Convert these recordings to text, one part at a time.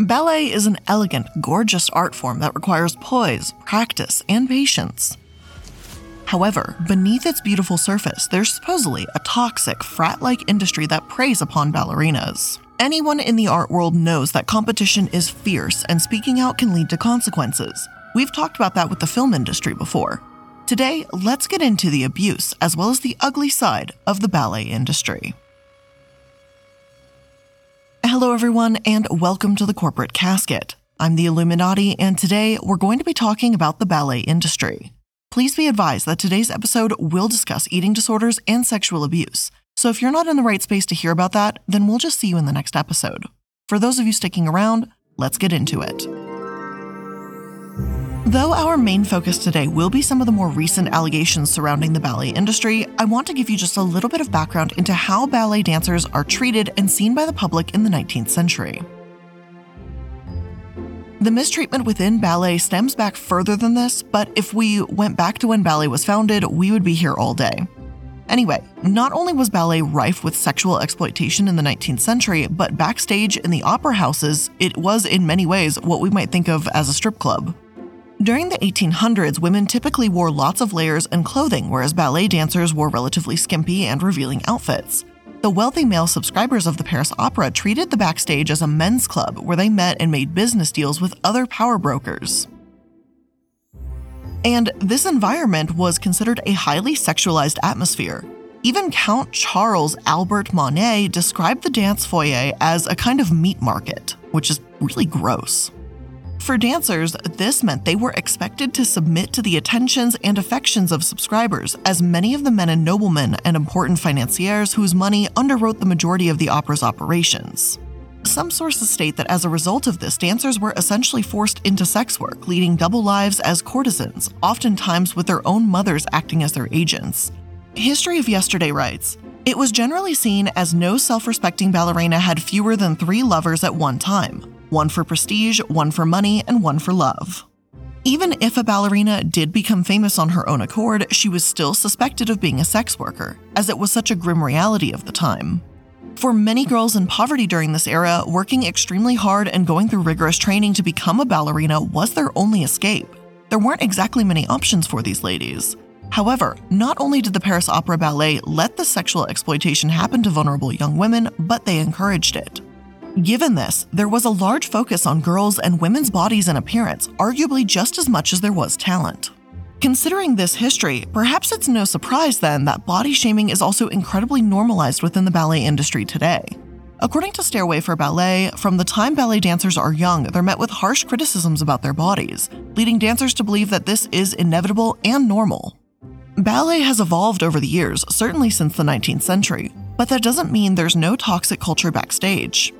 Ballet is an elegant, gorgeous art form that requires poise, practice, and patience. However, beneath its beautiful surface, there's supposedly a toxic, frat like industry that preys upon ballerinas. Anyone in the art world knows that competition is fierce and speaking out can lead to consequences. We've talked about that with the film industry before. Today, let's get into the abuse as well as the ugly side of the ballet industry. Hello, everyone, and welcome to the Corporate Casket. I'm the iilluminaughtii, and today we're going to be talking about the ballet industry. Please be advised that today's episode will discuss eating disorders and sexual abuse. So if you're not in the right space to hear about that, then we'll just see you in the next episode. For those of you sticking around, let's get into it. Though our main focus today will be some of the more recent allegations surrounding the ballet industry, I want to give you just a little bit of background into how ballet dancers are treated and seen by the public in the 19th century. The mistreatment within ballet stems back further than this, but if we went back to when ballet was founded, we would be here all day. Anyway, not only was ballet rife with sexual exploitation in the 19th century, but backstage in the opera houses, it was in many ways what we might think of as a strip club. During the 1800s, women typically wore lots of layers and clothing, whereas ballet dancers wore relatively skimpy and revealing outfits. The wealthy male subscribers of the Paris Opera treated the backstage as a men's club where they met and made business deals with other power brokers. And this environment was considered a highly sexualized atmosphere. Even Count Charles Albert Monet described the dance foyer as a kind of meat market, which is really gross. For dancers, this meant they were expected to submit to the attentions and affections of subscribers, as many of the men and noblemen and important financiers whose money underwrote the majority of the opera's operations. Some sources state that as a result of this, dancers were essentially forced into sex work, leading double lives as courtesans, oftentimes with their own mothers acting as their agents. History of Yesterday writes It was generally seen as no self respecting ballerina had fewer than three lovers at one time, one for prestige, one for money, and one for love. Even if a ballerina did become famous on her own accord, she was still suspected of being a sex worker, as it was such a grim reality of the time. For many girls in poverty during this era, working extremely hard and going through rigorous training to become a ballerina was their only escape. There weren't exactly many options for these ladies. However, not only did the Paris Opera Ballet let the sexual exploitation happen to vulnerable young women, but they encouraged it. Given this, there was a large focus on girls' and women's bodies and appearance, arguably just as much as there was talent. Considering this history, perhaps it's no surprise then that body shaming is also incredibly normalized within the ballet industry today. According to Stairway for Ballet, from the time ballet dancers are young, they're met with harsh criticisms about their bodies, leading dancers to believe that this is inevitable and normal. Ballet has evolved over the years, certainly since the 19th century, but that doesn't mean there's no toxic culture backstage.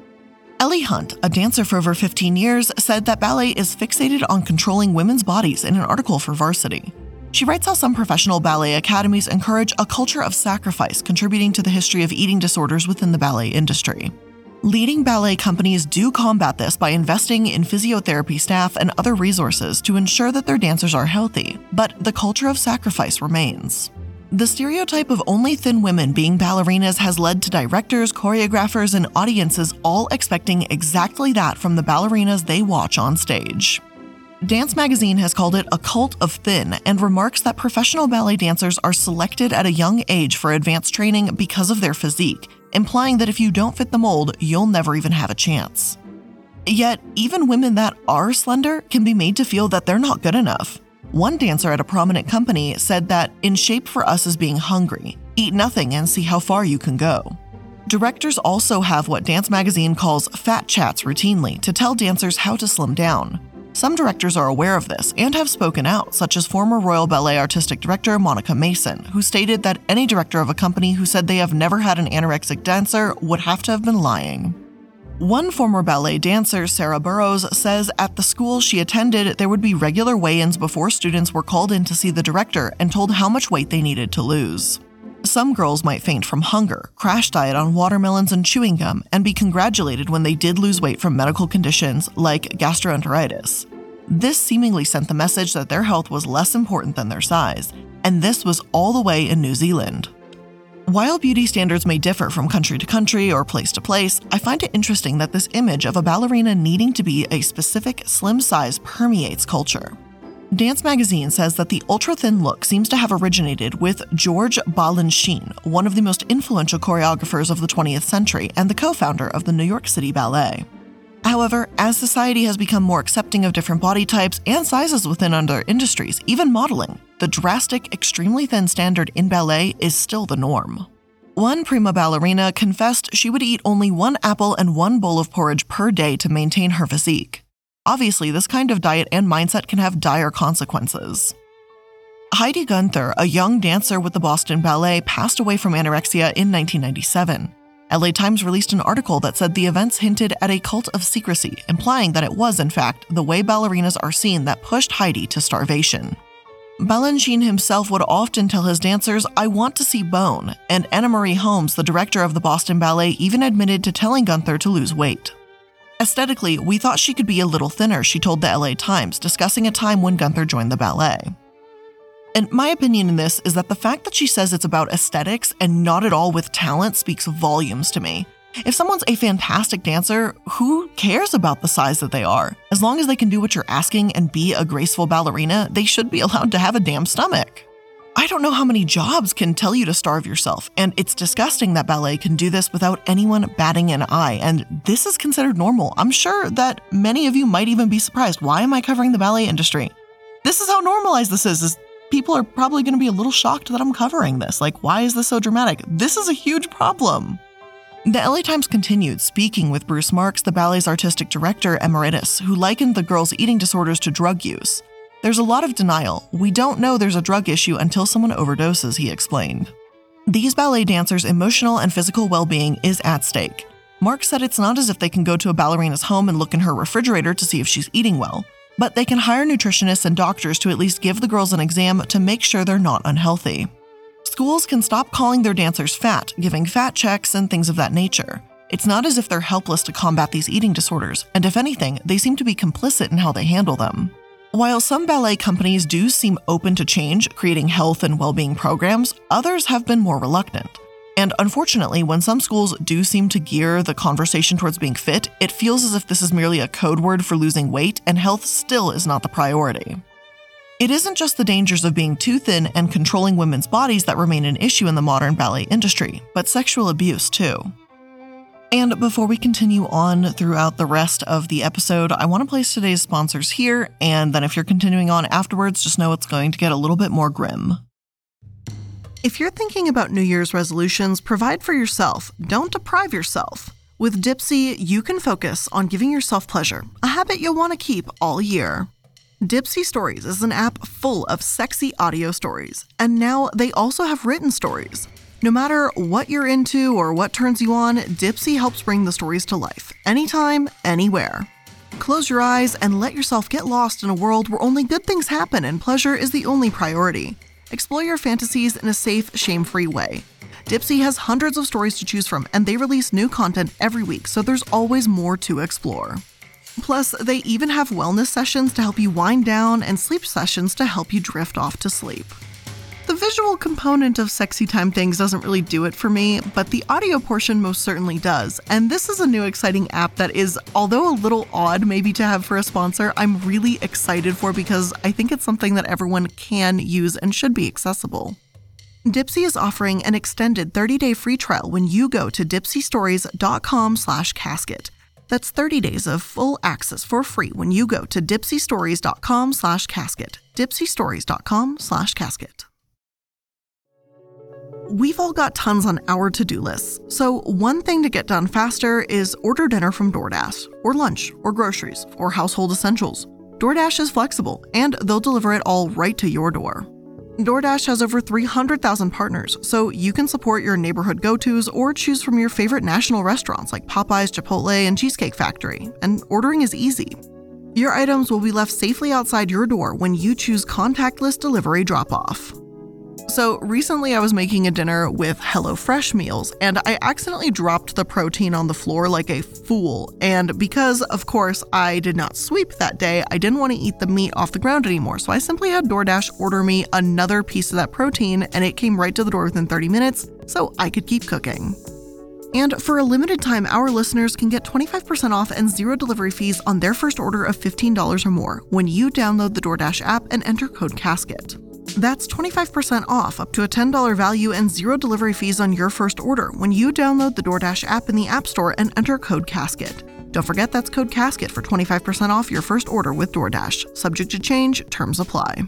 Ellie Hunt, a dancer for over 15 years, said that ballet is fixated on controlling women's bodies in an article for Varsity. She writes how some professional ballet academies encourage a culture of sacrifice, contributing to the history of eating disorders within the ballet industry. Leading ballet companies do combat this by investing in physiotherapy staff and other resources to ensure that their dancers are healthy, but the culture of sacrifice remains. The stereotype of only thin women being ballerinas has led to directors, choreographers, and audiences all expecting exactly that from the ballerinas they watch on stage. Dance Magazine has called it a cult of thin and remarks that professional ballet dancers are selected at a young age for advanced training because of their physique, implying that if you don't fit the mold, you'll never even have a chance. Yet, even women that are slender can be made to feel that they're not good enough. One dancer at a prominent company said that in shape for us is being hungry. Eat nothing and see how far you can go. Directors also have what Dance Magazine calls fat chats routinely to tell dancers how to slim down. Some directors are aware of this and have spoken out, such as former Royal Ballet Artistic Director Monica Mason, who stated that any director of a company who said they have never had an anorexic dancer would have to have been lying. One former ballet dancer, Sarah Burrows, says at the school she attended, there would be regular weigh ins before students were called in to see the director and told how much weight they needed to lose. Some girls might faint from hunger, crash diet on watermelons and chewing gum, and be congratulated when they did lose weight from medical conditions like gastroenteritis. This seemingly sent the message that their health was less important than their size, and this was all the way in New Zealand. While beauty standards may differ from country to country or place to place, I find it interesting that this image of a ballerina needing to be a specific slim size permeates culture. Dance Magazine says that the ultra thin look seems to have originated with George Balanchine, one of the most influential choreographers of the 20th century and the co founder of the New York City Ballet. However, as society has become more accepting of different body types and sizes within other industries, even modeling, the drastic, extremely thin standard in ballet is still the norm. One prima ballerina confessed she would eat only one apple and one bowl of porridge per day to maintain her physique. Obviously, this kind of diet and mindset can have dire consequences. Heidi Guenther, a young dancer with the Boston Ballet, passed away from anorexia in 1997. LA Times released an article that said the events hinted at a cult of secrecy, implying that it was, in fact, the way ballerinas are seen that pushed Heidi to starvation. Balanchine himself would often tell his dancers, I want to see bone, and Anna Marie Holmes, the director of the Boston Ballet, even admitted to telling Guenther to lose weight. Aesthetically, we thought she could be a little thinner, she told the LA Times, discussing a time when Guenther joined the ballet. And my opinion in this is that the fact that she says it's about aesthetics and not at all with talent speaks volumes to me. If someone's a fantastic dancer, who cares about the size that they are? As long as they can do what you're asking and be a graceful ballerina, they should be allowed to have a damn stomach. I don't know how many jobs can tell you to starve yourself, and it's disgusting that ballet can do this without anyone batting an eye, and this is considered normal. I'm sure that many of you might even be surprised. Why am I covering the ballet industry? This is how normalized this is. is people are probably going to be a little shocked that I'm covering this. Like, why is this so dramatic? This is a huge problem. The LA Times continued, speaking with Bruce Marks, the ballet's artistic director emeritus, who likened the girls' eating disorders to drug use. There's a lot of denial. We don't know there's a drug issue until someone overdoses, he explained. These ballet dancers' emotional and physical well being is at stake. Mark said it's not as if they can go to a ballerina's home and look in her refrigerator to see if she's eating well, but they can hire nutritionists and doctors to at least give the girls an exam to make sure they're not unhealthy. Schools can stop calling their dancers fat, giving fat checks, and things of that nature. It's not as if they're helpless to combat these eating disorders, and if anything, they seem to be complicit in how they handle them. While some ballet companies do seem open to change, creating health and well being programs, others have been more reluctant. And unfortunately, when some schools do seem to gear the conversation towards being fit, it feels as if this is merely a code word for losing weight, and health still is not the priority. It isn't just the dangers of being too thin and controlling women's bodies that remain an issue in the modern ballet industry, but sexual abuse too. And before we continue on throughout the rest of the episode, I want to place today's sponsors here, and then if you're continuing on afterwards, just know it's going to get a little bit more grim. If you're thinking about New Year's resolutions, provide for yourself. Don't deprive yourself. With Dipsea, you can focus on giving yourself pleasure, a habit you'll want to keep all year. Dipsea Stories is an app full of sexy audio stories, and now they also have written stories. No matter what you're into or what turns you on, Dipsea helps bring the stories to life, anytime, anywhere. Close your eyes and let yourself get lost in a world where only good things happen and pleasure is the only priority. Explore your fantasies in a safe, shame free way. Dipsea has hundreds of stories to choose from, and they release new content every week, so there's always more to explore. Plus, they even have wellness sessions to help you wind down and sleep sessions to help you drift off to sleep. The visual component of Sexy Time Things doesn't really do it for me, but the audio portion most certainly does. And this is a new exciting app that is, although a little odd maybe to have for a sponsor, I'm really excited for because I think it's something that everyone can use and should be accessible. Dipsea is offering an extended 30-day free trial when you go to dipseastories.com/casket. That's 30 days of full access for free when you go to dipseastories.com/casket. dipseastories.com/casket. We've all got tons on our to do lists, so one thing to get done faster is order dinner from DoorDash, or lunch, or groceries, or household essentials. DoorDash is flexible, and they'll deliver it all right to your door. DoorDash has over 300,000 partners, so you can support your neighborhood go tos or choose from your favorite national restaurants like Popeyes, Chipotle, and Cheesecake Factory, and ordering is easy. Your items will be left safely outside your door when you choose contactless delivery drop off. So, recently I was making a dinner with HelloFresh meals, and I accidentally dropped the protein on the floor like a fool. And because, of course, I did not sweep that day, I didn't want to eat the meat off the ground anymore. So, I simply had DoorDash order me another piece of that protein, and it came right to the door within 30 minutes, so I could keep cooking. And for a limited time, our listeners can get 25% off and zero delivery fees on their first order of $15 or more when you download the DoorDash app and enter code CASKET. That's 25% off, up to a $10 value, and zero delivery fees on your first order when you download the DoorDash app in the App Store and enter code CASKET. Don't forget that's code CASKET for 25% off your first order with DoorDash. Subject to change, terms apply.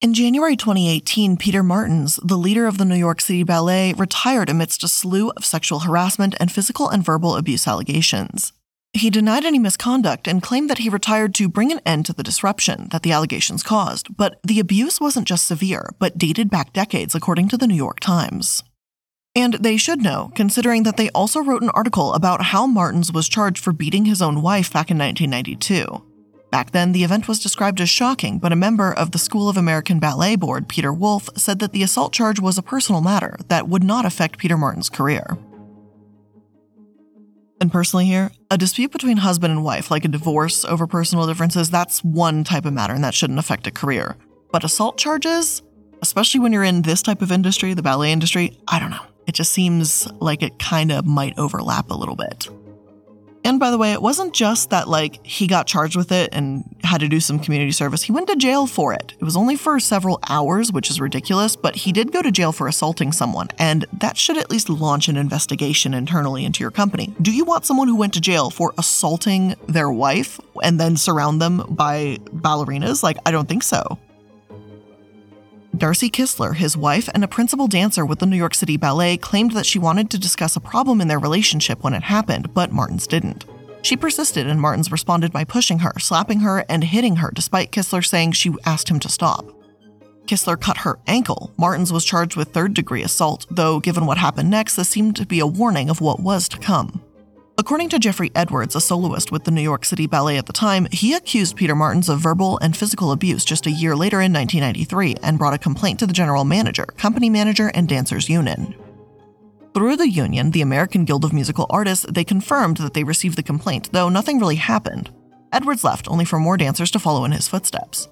In January 2018, Peter Martins, the leader of the New York City Ballet, retired amidst a slew of sexual harassment and physical and verbal abuse allegations. He denied any misconduct and claimed that he retired to bring an end to the disruption that the allegations caused, but the abuse wasn't just severe, but dated back decades, according to the New York Times. And they should know, considering that they also wrote an article about how Martins was charged for beating his own wife back in 1992. Back then, the event was described as shocking, but a member of the School of American Ballet Board, Peter Wolf, said that the assault charge was a personal matter that would not affect Peter Martins' career. And personally, here, a dispute between husband and wife, like a divorce over personal differences, that's one type of matter and that shouldn't affect a career. But assault charges, especially when you're in this type of industry, the ballet industry, I don't know. It just seems like it kind of might overlap a little bit. And by the way, it wasn't just that like he got charged with it and had to do some community service. He went to jail for it. It was only for several hours, which is ridiculous, but he did go to jail for assaulting someone, and that should at least launch an investigation internally into your company. Do you want someone who went to jail for assaulting their wife and then surround them by ballerinas? Like, I don't think so. Darci Kistler, his wife and a principal dancer with the New York City Ballet, claimed that she wanted to discuss a problem in their relationship when it happened, but Martins didn't. She persisted, and Martins responded by pushing her, slapping her, and hitting her, despite Kistler saying she asked him to stop. Kistler cut her ankle. Martins was charged with third degree assault, though, given what happened next, this seemed to be a warning of what was to come. According to Jeffrey Edwards, a soloist with the New York City Ballet at the time, he accused Peter Martins of verbal and physical abuse just a year later in 1993 and brought a complaint to the general manager, company manager, and dancers union. Through the union, the American Guild of Musical Artists, they confirmed that they received the complaint, though nothing really happened. Edwards left only for more dancers to follow in his footsteps.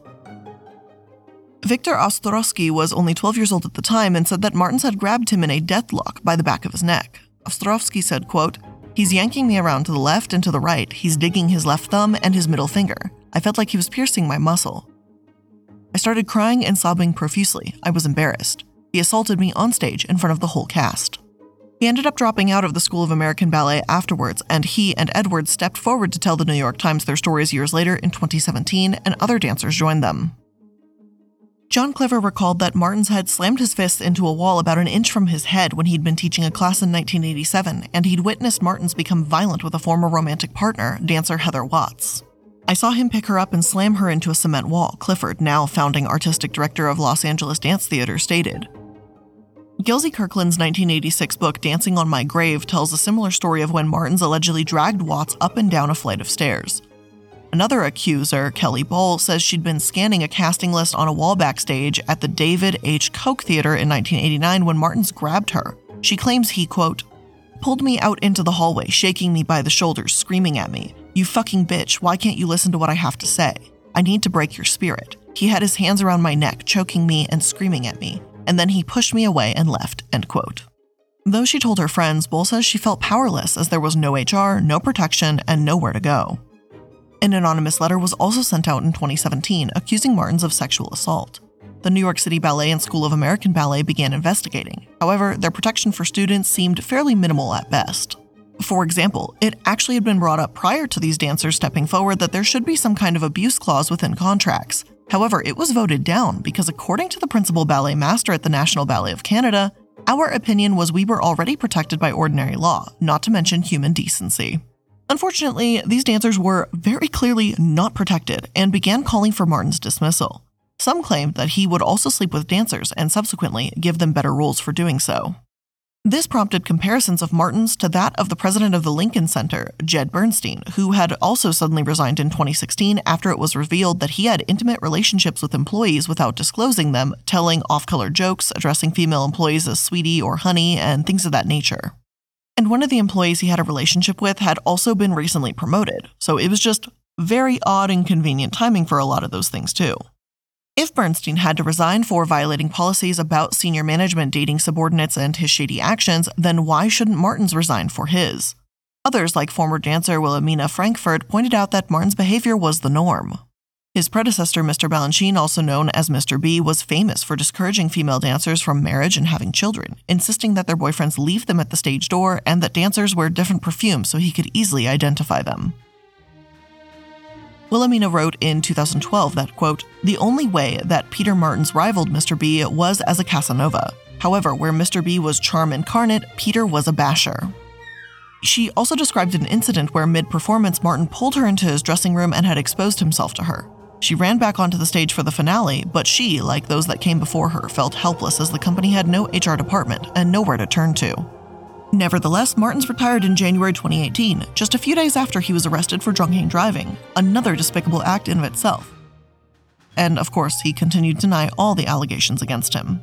Viktor Ostrovsky was only 12 years old at the time and said that Martins had grabbed him in a deathlock by the back of his neck. Ostrovsky said, quote, He's yanking me around to the left and to the right. He's digging his left thumb and his middle finger. I felt like he was piercing my muscle. I started crying and sobbing profusely. I was embarrassed. He assaulted me on stage in front of the whole cast. He ended up dropping out of the School of American Ballet afterwards, and he and Edwards stepped forward to tell the New York Times their stories years later in 2017, and other dancers joined them. John Clifford recalled that Martins had slammed his fist into a wall about an inch from his head when he'd been teaching a class in 1987, and he'd witnessed Martins become violent with a former romantic partner, dancer Heather Watts. I saw him pick her up and slam her into a cement wall, Clifford, now founding artistic director of Los Angeles Dance Theater, stated. Gelsey Kirkland's 1986 book Dancing on My Grave tells a similar story of when Martins allegedly dragged Watts up and down a flight of stairs. Another accuser, Kelly Boal, says she'd been scanning a casting list on a wall backstage at the David H. Koch Theater in 1989 when Martins grabbed her. She claims he, quote, pulled me out into the hallway, shaking me by the shoulders, screaming at me, You fucking bitch, why can't you listen to what I have to say? I need to break your spirit. He had his hands around my neck, choking me and screaming at me, and then he pushed me away and left, end quote. Though she told her friends, Boal says she felt powerless as there was no HR, no protection, and nowhere to go. An anonymous letter was also sent out in 2017 accusing Martins of sexual assault. The New York City Ballet and School of American Ballet began investigating. However, their protection for students seemed fairly minimal at best. For example, it actually had been brought up prior to these dancers stepping forward that there should be some kind of abuse clause within contracts. However, it was voted down because, according to the principal ballet master at the National Ballet of Canada, our opinion was we were already protected by ordinary law, not to mention human decency. Unfortunately, these dancers were very clearly not protected and began calling for Martins' dismissal. Some claimed that he would also sleep with dancers and subsequently give them better rules for doing so. This prompted comparisons of Martin's to that of the president of the Lincoln Center, Jed Bernstein, who had also suddenly resigned in 2016 after it was revealed that he had intimate relationships with employees without disclosing them, telling off color jokes, addressing female employees as sweetie or honey, and things of that nature. And one of the employees he had a relationship with had also been recently promoted, so it was just very odd and convenient timing for a lot of those things, too. If Bernstein had to resign for violating policies about senior management dating subordinates and his shady actions, then why shouldn't Martins resign for his? Others, like former dancer Wilhelmina Frankfurt, pointed out that Martin's behavior was the norm. His predecessor, Mr. Balanchine, also known as Mr. B, was famous for discouraging female dancers from marriage and having children, insisting that their boyfriends leave them at the stage door and that dancers wear different perfumes so he could easily identify them. Wilhelmina wrote in 2012 that, quote, the only way that Peter Martins rivaled Mr. B was as a Casanova. However, where Mr. B was charm incarnate, Peter was a basher. She also described an incident where mid performance, Martin pulled her into his dressing room and had exposed himself to her. She ran back onto the stage for the finale, but she, like those that came before her, felt helpless as the company had no HR department and nowhere to turn to. Nevertheless, Martins retired in January 2018, just a few days after he was arrested for drunken driving, another despicable act in of itself. And of course, he continued to deny all the allegations against him.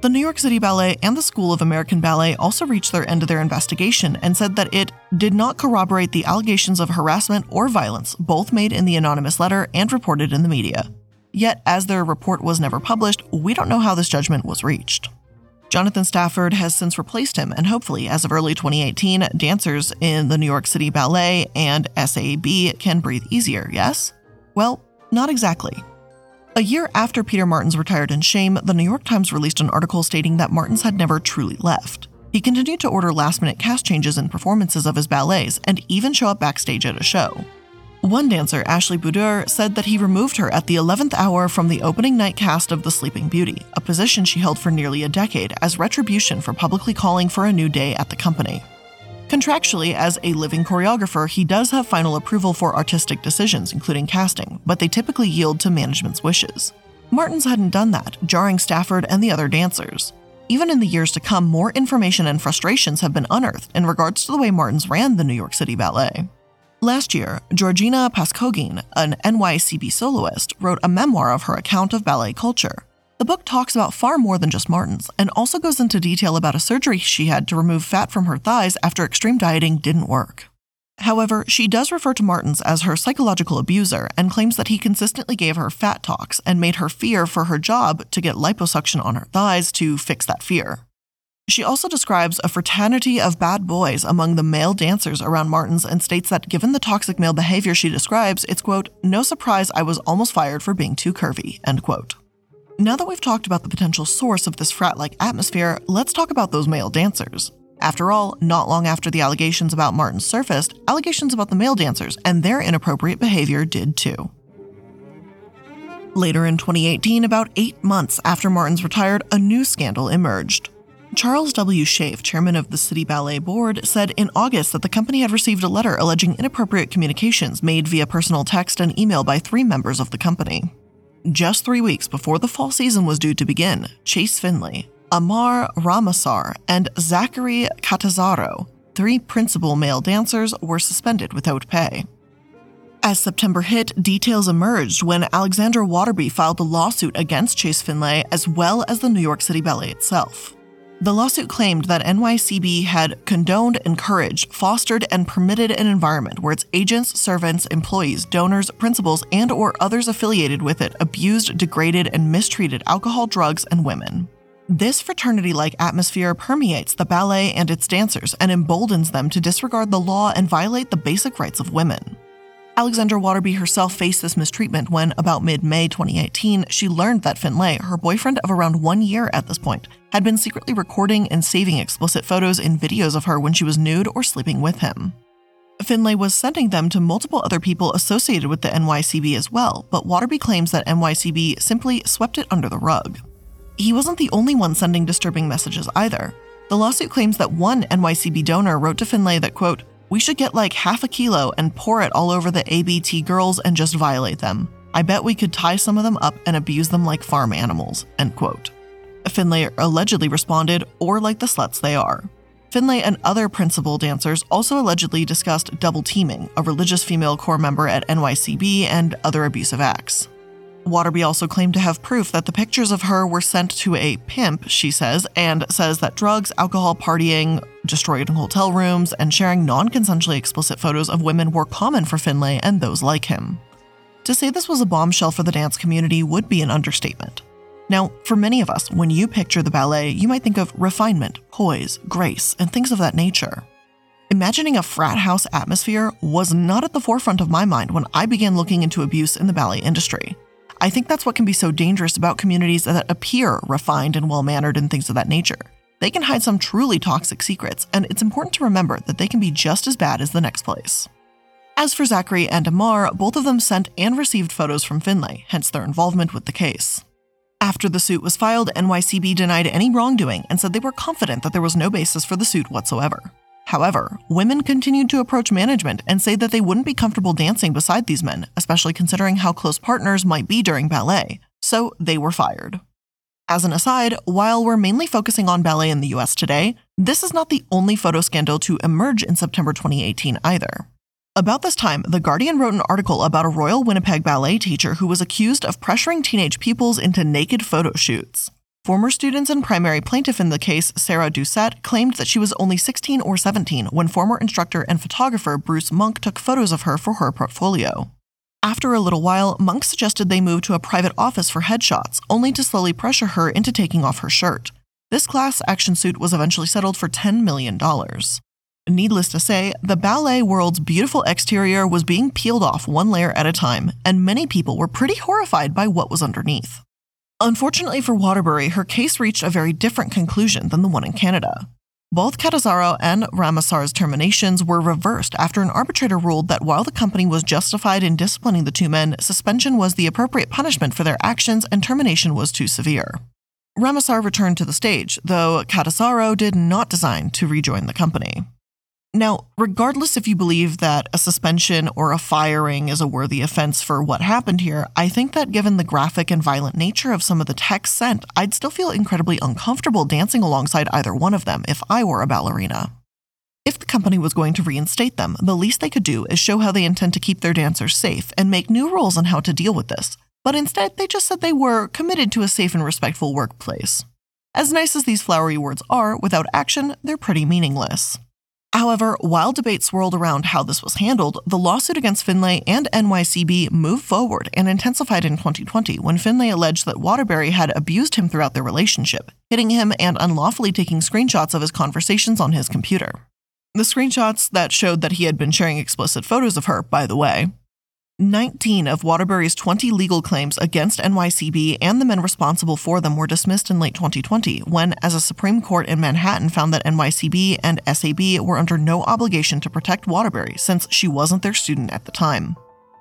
The New York City Ballet and the School of American Ballet also reached their end of their investigation and said that it did not corroborate the allegations of harassment or violence, both made in the anonymous letter and reported in the media. Yet, as their report was never published, we don't know how this judgment was reached. Jonathan Stafford has since replaced him, and hopefully, as of early 2018, dancers in the New York City Ballet and SAB can breathe easier, yes? Well, not exactly. A year after Peter Martins retired in shame, the New York Times released an article stating that Martins had never truly left. He continued to order last minute cast changes in performances of his ballets and even show up backstage at a show. One dancer, Ashley Bouder, said that he removed her at the 11th hour from the opening night cast of The Sleeping Beauty, a position she held for nearly a decade as retribution for publicly calling for a new day at the company. Contractually, as a living choreographer, he does have final approval for artistic decisions, including casting, but they typically yield to management's wishes. Martins hadn't done that, jarring Stafford and the other dancers. Even in the years to come, more information and frustrations have been unearthed in regards to the way Martins ran the New York City Ballet. Last year, Georgina Pazcoguin, an NYCB soloist, wrote a memoir of her account of ballet culture. The book talks about far more than just Martins and also goes into detail about a surgery she had to remove fat from her thighs after extreme dieting didn't work. However, she does refer to Martins as her psychological abuser and claims that he consistently gave her fat talks and made her fear for her job to get liposuction on her thighs to fix that fear. She also describes a fraternity of bad boys among the male dancers around Martins and states that given the toxic male behavior she describes, it's quote, no surprise I was almost fired for being too curvy, end quote. Now that we've talked about the potential source of this frat like atmosphere, let's talk about those male dancers. After all, not long after the allegations about Martin surfaced, allegations about the male dancers and their inappropriate behavior did too. Later in 2018, about eight months after Martins retired, a new scandal emerged. Charles W. Scharf, chairman of the City Ballet Board, said in August that the company had received a letter alleging inappropriate communications made via personal text and email by three members of the company. Just three weeks before the fall season was due to begin, Chase Finlay, Amar Ramasar, and Zachary Catanzaro, three principal male dancers, were suspended without pay. As September hit, details emerged when Alexandra Waterbury filed a lawsuit against Chase Finlay as well as the New York City Ballet itself. The lawsuit claimed that NYCB had condoned, encouraged, fostered, and permitted an environment where its agents, servants, employees, donors, principals, and or others affiliated with it abused, degraded, and mistreated alcohol, drugs, and women. This fraternity like atmosphere permeates the ballet and its dancers and emboldens them to disregard the law and violate the basic rights of women. Alexandra Waterbury herself faced this mistreatment when, about mid May 2018, she learned that Finlay, her boyfriend of around one year at this point, had been secretly recording and saving explicit photos and videos of her when she was nude or sleeping with him. Finlay was sending them to multiple other people associated with the NYCB as well, but Waterbury claims that NYCB simply swept it under the rug. He wasn't the only one sending disturbing messages either. The lawsuit claims that one NYCB donor wrote to Finlay that, quote, we should get like half a kilo and pour it all over the ABT girls and just violate them. I bet we could tie some of them up and abuse them like farm animals. End quote. Finlay allegedly responded, or like the sluts they are. Finlay and other principal dancers also allegedly discussed double teaming, a religious female corps member at NYCB, and other abusive acts. Waterbury also claimed to have proof that the pictures of her were sent to a pimp, she says, and says that drugs, alcohol, partying, destroying hotel rooms, and sharing non consensually explicit photos of women were common for Finlay and those like him. To say this was a bombshell for the dance community would be an understatement. Now, for many of us, when you picture the ballet, you might think of refinement, poise, grace, and things of that nature. Imagining a frat house atmosphere was not at the forefront of my mind when I began looking into abuse in the ballet industry. I think that's what can be so dangerous about communities that appear refined and well mannered and things of that nature. They can hide some truly toxic secrets, and it's important to remember that they can be just as bad as the next place. As for Zachary and Amar, both of them sent and received photos from Finlay, hence their involvement with the case. After the suit was filed, NYCB denied any wrongdoing and said they were confident that there was no basis for the suit whatsoever. However, women continued to approach management and say that they wouldn't be comfortable dancing beside these men, especially considering how close partners might be during ballet, so they were fired. As an aside, while we're mainly focusing on ballet in the US today, this is not the only photo scandal to emerge in September 2018 either. About this time, The Guardian wrote an article about a Royal Winnipeg ballet teacher who was accused of pressuring teenage pupils into naked photo shoots. Former students and primary plaintiff in the case, Sarah Doucette, claimed that she was only 16 or 17 when former instructor and photographer Bruce Monk took photos of her for her portfolio. After a little while, Monk suggested they move to a private office for headshots, only to slowly pressure her into taking off her shirt. This class action suit was eventually settled for $10 million. Needless to say, the ballet world's beautiful exterior was being peeled off one layer at a time, and many people were pretty horrified by what was underneath. Unfortunately for Waterbury, her case reached a very different conclusion than the one in Canada. Both Catanzaro and Ramasar's terminations were reversed after an arbitrator ruled that while the company was justified in disciplining the two men, suspension was the appropriate punishment for their actions and termination was too severe. Ramasar returned to the stage, though Catanzaro did not design to rejoin the company. Now, regardless if you believe that a suspension or a firing is a worthy offense for what happened here, I think that given the graphic and violent nature of some of the texts sent, I'd still feel incredibly uncomfortable dancing alongside either one of them if I were a ballerina. If the company was going to reinstate them, the least they could do is show how they intend to keep their dancers safe and make new rules on how to deal with this. But instead, they just said they were committed to a safe and respectful workplace. As nice as these flowery words are, without action, they're pretty meaningless. However, while debates swirled around how this was handled, the lawsuit against Finlay and NYCB moved forward and intensified in 2020 when Finlay alleged that Waterbury had abused him throughout their relationship, hitting him and unlawfully taking screenshots of his conversations on his computer. The screenshots that showed that he had been sharing explicit photos of her, by the way, 19 of Waterbury's 20 legal claims against NYCB and the men responsible for them were dismissed in late 2020 when, as a Supreme Court in Manhattan found that NYCB and SAB were under no obligation to protect Waterbury since she wasn't their student at the time.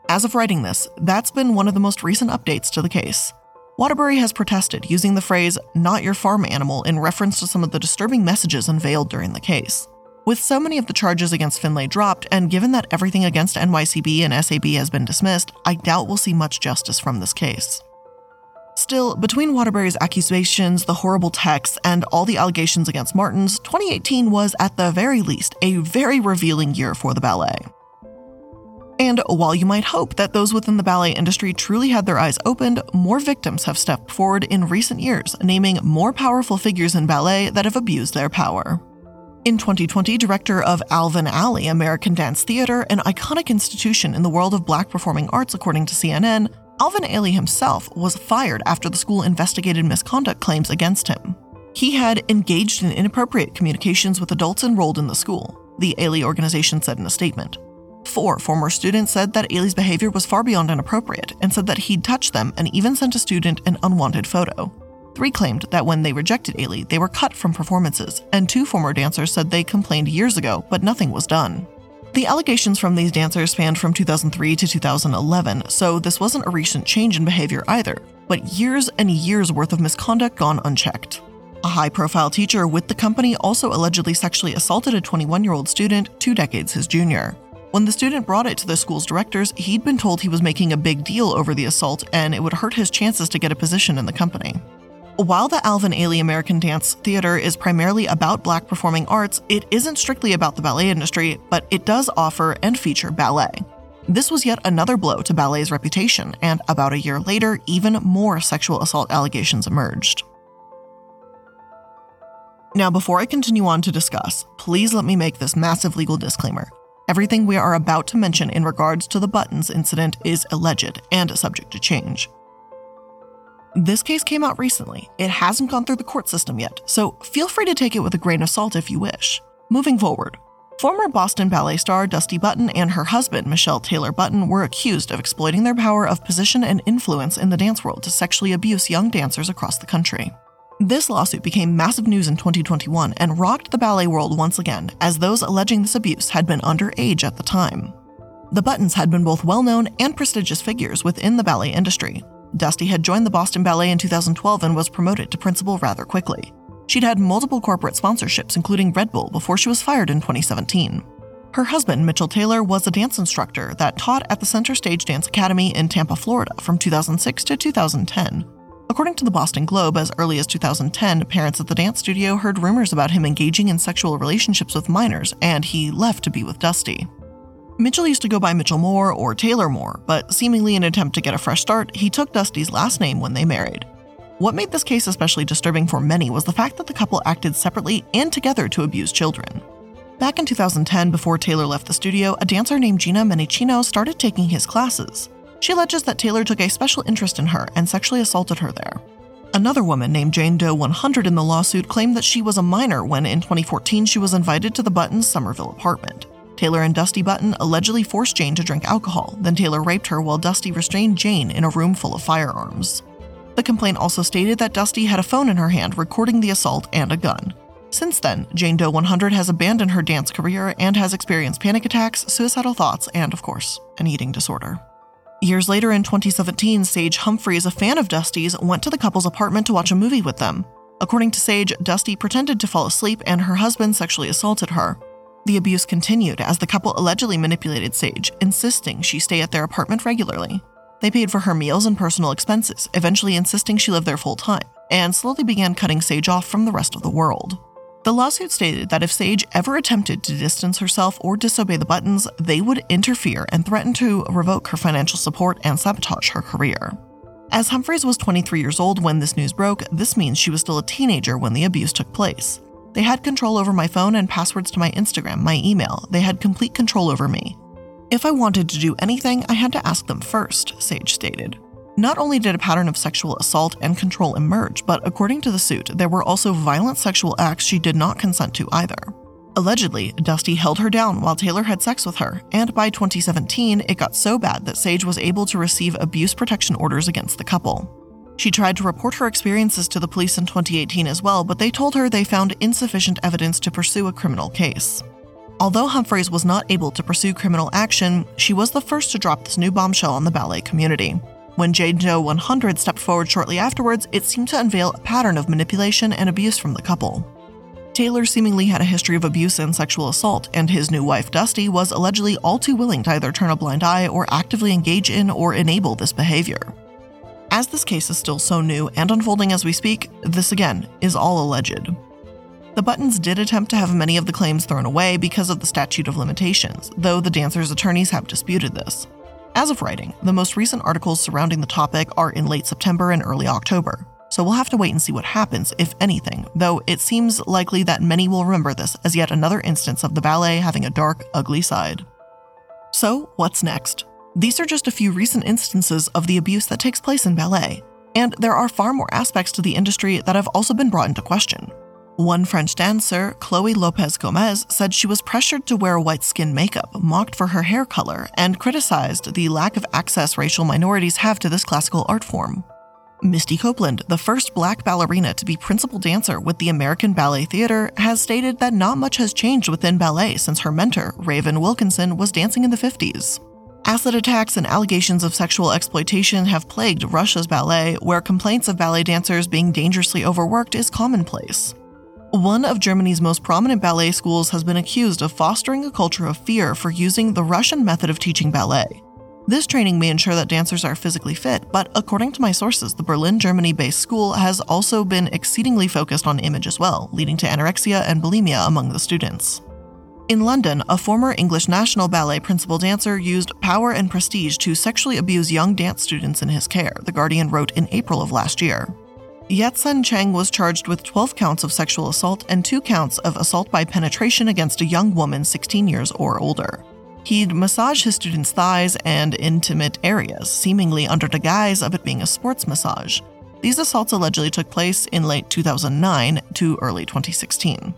As of writing this, that's been one of the most recent updates to the case. Waterbury has protested using the phrase, not your farm animal, in reference to some of the disturbing messages unveiled during the case. With so many of the charges against Finlay dropped, and given that everything against NYCB and SAB has been dismissed, I doubt we'll see much justice from this case. Still, between Waterbury's accusations, the horrible texts, and all the allegations against Martins, 2018 was, at the very least, a very revealing year for the ballet. And while you might hope that those within the ballet industry truly had their eyes opened, more victims have stepped forward in recent years, naming more powerful figures in ballet that have abused their power. In 2020, director of Alvin Ailey American Dance Theater, an iconic institution in the world of black performing arts, according to CNN, Alvin Ailey himself was fired after the school investigated misconduct claims against him. He had engaged in inappropriate communications with adults enrolled in the school, the Ailey organization said in a statement. Four former students said that Ailey's behavior was far beyond inappropriate and said that he'd touched them and even sent a student an unwanted photo. Three claimed that when they rejected Ailey, they were cut from performances, and two former dancers said they complained years ago, but nothing was done. The allegations from these dancers spanned from 2003 to 2011, so this wasn't a recent change in behavior either, but years and years worth of misconduct gone unchecked. A high profile teacher with the company also allegedly sexually assaulted a 21 year old student two decades his junior. When the student brought it to the school's directors, he'd been told he was making a big deal over the assault and it would hurt his chances to get a position in the company. While the Alvin Ailey American Dance Theater is primarily about black performing arts, it isn't strictly about the ballet industry, but it does offer and feature ballet. This was yet another blow to ballet's reputation, and about a year later, even more sexual assault allegations emerged. Now, before I continue on to discuss, please let me make this massive legal disclaimer. Everything we are about to mention in regards to the Buttons incident is alleged and subject to change. This case came out recently. It hasn't gone through the court system yet, so feel free to take it with a grain of salt if you wish. Moving forward, former Boston Ballet star Dusty Button and her husband, Mitchell Taylor Button, were accused of exploiting their power of position and influence in the dance world to sexually abuse young dancers across the country. This lawsuit became massive news in 2021 and rocked the ballet world once again, as those alleging this abuse had been underage at the time. The Buttons had been both well known and prestigious figures within the ballet industry, Dusty had joined the Boston Ballet in 2012 and was promoted to principal rather quickly. She'd had multiple corporate sponsorships, including Red Bull, before she was fired in 2017. Her husband, Mitchell Taylor, was a dance instructor that taught at the Center Stage Dance Academy in Tampa, Florida from 2006 to 2010. According to the Boston Globe, as early as 2010, parents at the dance studio heard rumors about him engaging in sexual relationships with minors, and he left to be with Dusty. Mitchell used to go by Mitchell Moore or Taylor Moore, but seemingly in an attempt to get a fresh start, he took Dusty's last name when they married. What made this case especially disturbing for many was the fact that the couple acted separately and together to abuse children. Back in 2010, before Taylor left the studio, a dancer named Gina Menichino started taking his classes. She alleges that Taylor took a special interest in her and sexually assaulted her there. Another woman named Jane Doe 100 in the lawsuit claimed that she was a minor when in 2014 she was invited to the Buttons' Somerville apartment. Taylor and Dusty Button allegedly forced Jane to drink alcohol, then Taylor raped her while Dusty restrained Jane in a room full of firearms. The complaint also stated that Dusty had a phone in her hand recording the assault and a gun. Since then, Jane Doe 100 has abandoned her dance career and has experienced panic attacks, suicidal thoughts, and, of course, an eating disorder. Years later in 2017, Sage Humphreys, a fan of Dusty's, went to the couple's apartment to watch a movie with them. According to Sage, Dusty pretended to fall asleep and her husband sexually assaulted her. The abuse continued as the couple allegedly manipulated Sage, insisting she stay at their apartment regularly. They paid for her meals and personal expenses, eventually insisting she live there full time, and slowly began cutting Sage off from the rest of the world. The lawsuit stated that if Sage ever attempted to distance herself or disobey the buttons, they would interfere and threaten to revoke her financial support and sabotage her career. As Humphreys was 23 years old when this news broke, this means she was still a teenager when the abuse took place. They had control over my phone and passwords to my Instagram, my email. They had complete control over me. If I wanted to do anything, I had to ask them first, Sage stated. Not only did a pattern of sexual assault and control emerge, but according to the suit, there were also violent sexual acts she did not consent to either. Allegedly, Dusty held her down while Taylor had sex with her, and by 2017, it got so bad that Sage was able to receive abuse protection orders against the couple. She tried to report her experiences to the police in 2018 as well, but they told her they found insufficient evidence to pursue a criminal case. Although Humphreys was not able to pursue criminal action, she was the first to drop this new bombshell on the ballet community. When Jane Doe 100 stepped forward shortly afterwards, it seemed to unveil a pattern of manipulation and abuse from the couple. Taylor seemingly had a history of abuse and sexual assault, and his new wife, Dusty, was allegedly all too willing to either turn a blind eye or actively engage in or enable this behavior. As this case is still so new and unfolding as we speak, this again is all alleged. The Buttons did attempt to have many of the claims thrown away because of the statute of limitations, though the dancers' attorneys have disputed this. As of writing, the most recent articles surrounding the topic are in late September and early October, so we'll have to wait and see what happens, if anything, though it seems likely that many will remember this as yet another instance of the ballet having a dark, ugly side. So, what's next? These are just a few recent instances of the abuse that takes place in ballet, and there are far more aspects to the industry that have also been brought into question. One French dancer, Chloe Lopez Gomez, said she was pressured to wear white skin makeup, mocked for her hair color, and criticized the lack of access racial minorities have to this classical art form. Misty Copeland, the first black ballerina to be principal dancer with the American Ballet Theater, has stated that not much has changed within ballet since her mentor, Raven Wilkinson, was dancing in the 50s. Acid attacks and allegations of sexual exploitation have plagued Russia's ballet, where complaints of ballet dancers being dangerously overworked is commonplace. One of Germany's most prominent ballet schools has been accused of fostering a culture of fear for using the Russian method of teaching ballet. This training may ensure that dancers are physically fit, but according to my sources, the Berlin, Germany based school has also been exceedingly focused on image as well, leading to anorexia and bulimia among the students. In London, a former English National Ballet principal dancer used power and prestige to sexually abuse young dance students in his care, The Guardian wrote in April of last year. Yatsen Cheng was charged with 12 counts of sexual assault and two counts of assault by penetration against a young woman 16 years or older. He'd massage his students' thighs and intimate areas, seemingly under the guise of it being a sports massage. These assaults allegedly took place in late 2009 to early 2016.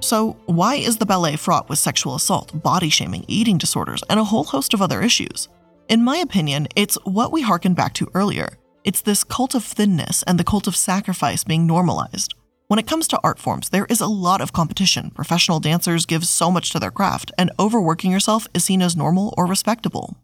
So, why is the ballet fraught with sexual assault, body shaming, eating disorders, and a whole host of other issues? In my opinion, it's what we harkened back to earlier. It's this cult of thinness and the cult of sacrifice being normalized. When it comes to art forms, there is a lot of competition. Professional dancers give so much to their craft, and overworking yourself is seen as normal or respectable.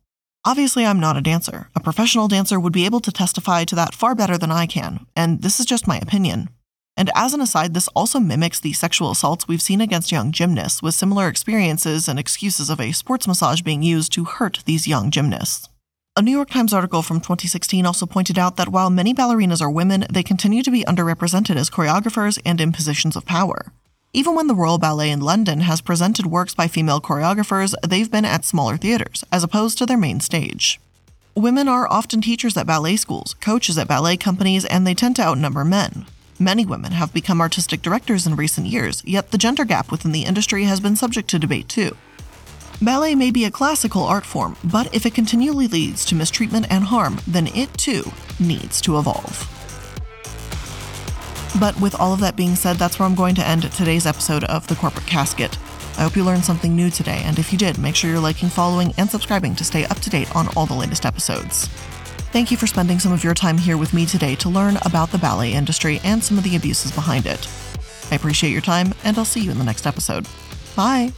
Obviously, I'm not a dancer. A professional dancer would be able to testify to that far better than I can, and this is just my opinion. And as an aside, this also mimics the sexual assaults we've seen against young gymnasts, with similar experiences and excuses of a sports massage being used to hurt these young gymnasts. A New York Times article from 2016 also pointed out that while many ballerinas are women, they continue to be underrepresented as choreographers and in positions of power. Even when the Royal Ballet in London has presented works by female choreographers, they've been at smaller theaters, as opposed to their main stage. Women are often teachers at ballet schools, coaches at ballet companies, and they tend to outnumber men. Many women have become artistic directors in recent years, yet the gender gap within the industry has been subject to debate too. Ballet may be a classical art form, but if it continually leads to mistreatment and harm, then it too needs to evolve. But with all of that being said, that's where I'm going to end today's episode of The Corporate Casket. I hope you learned something new today, and if you did, make sure you're liking, following, and subscribing to stay up to date on all the latest episodes. Thank you for spending some of your time here with me today to learn about the ballet industry and some of the abuses behind it. I appreciate your time, and I'll see you in the next episode. Bye!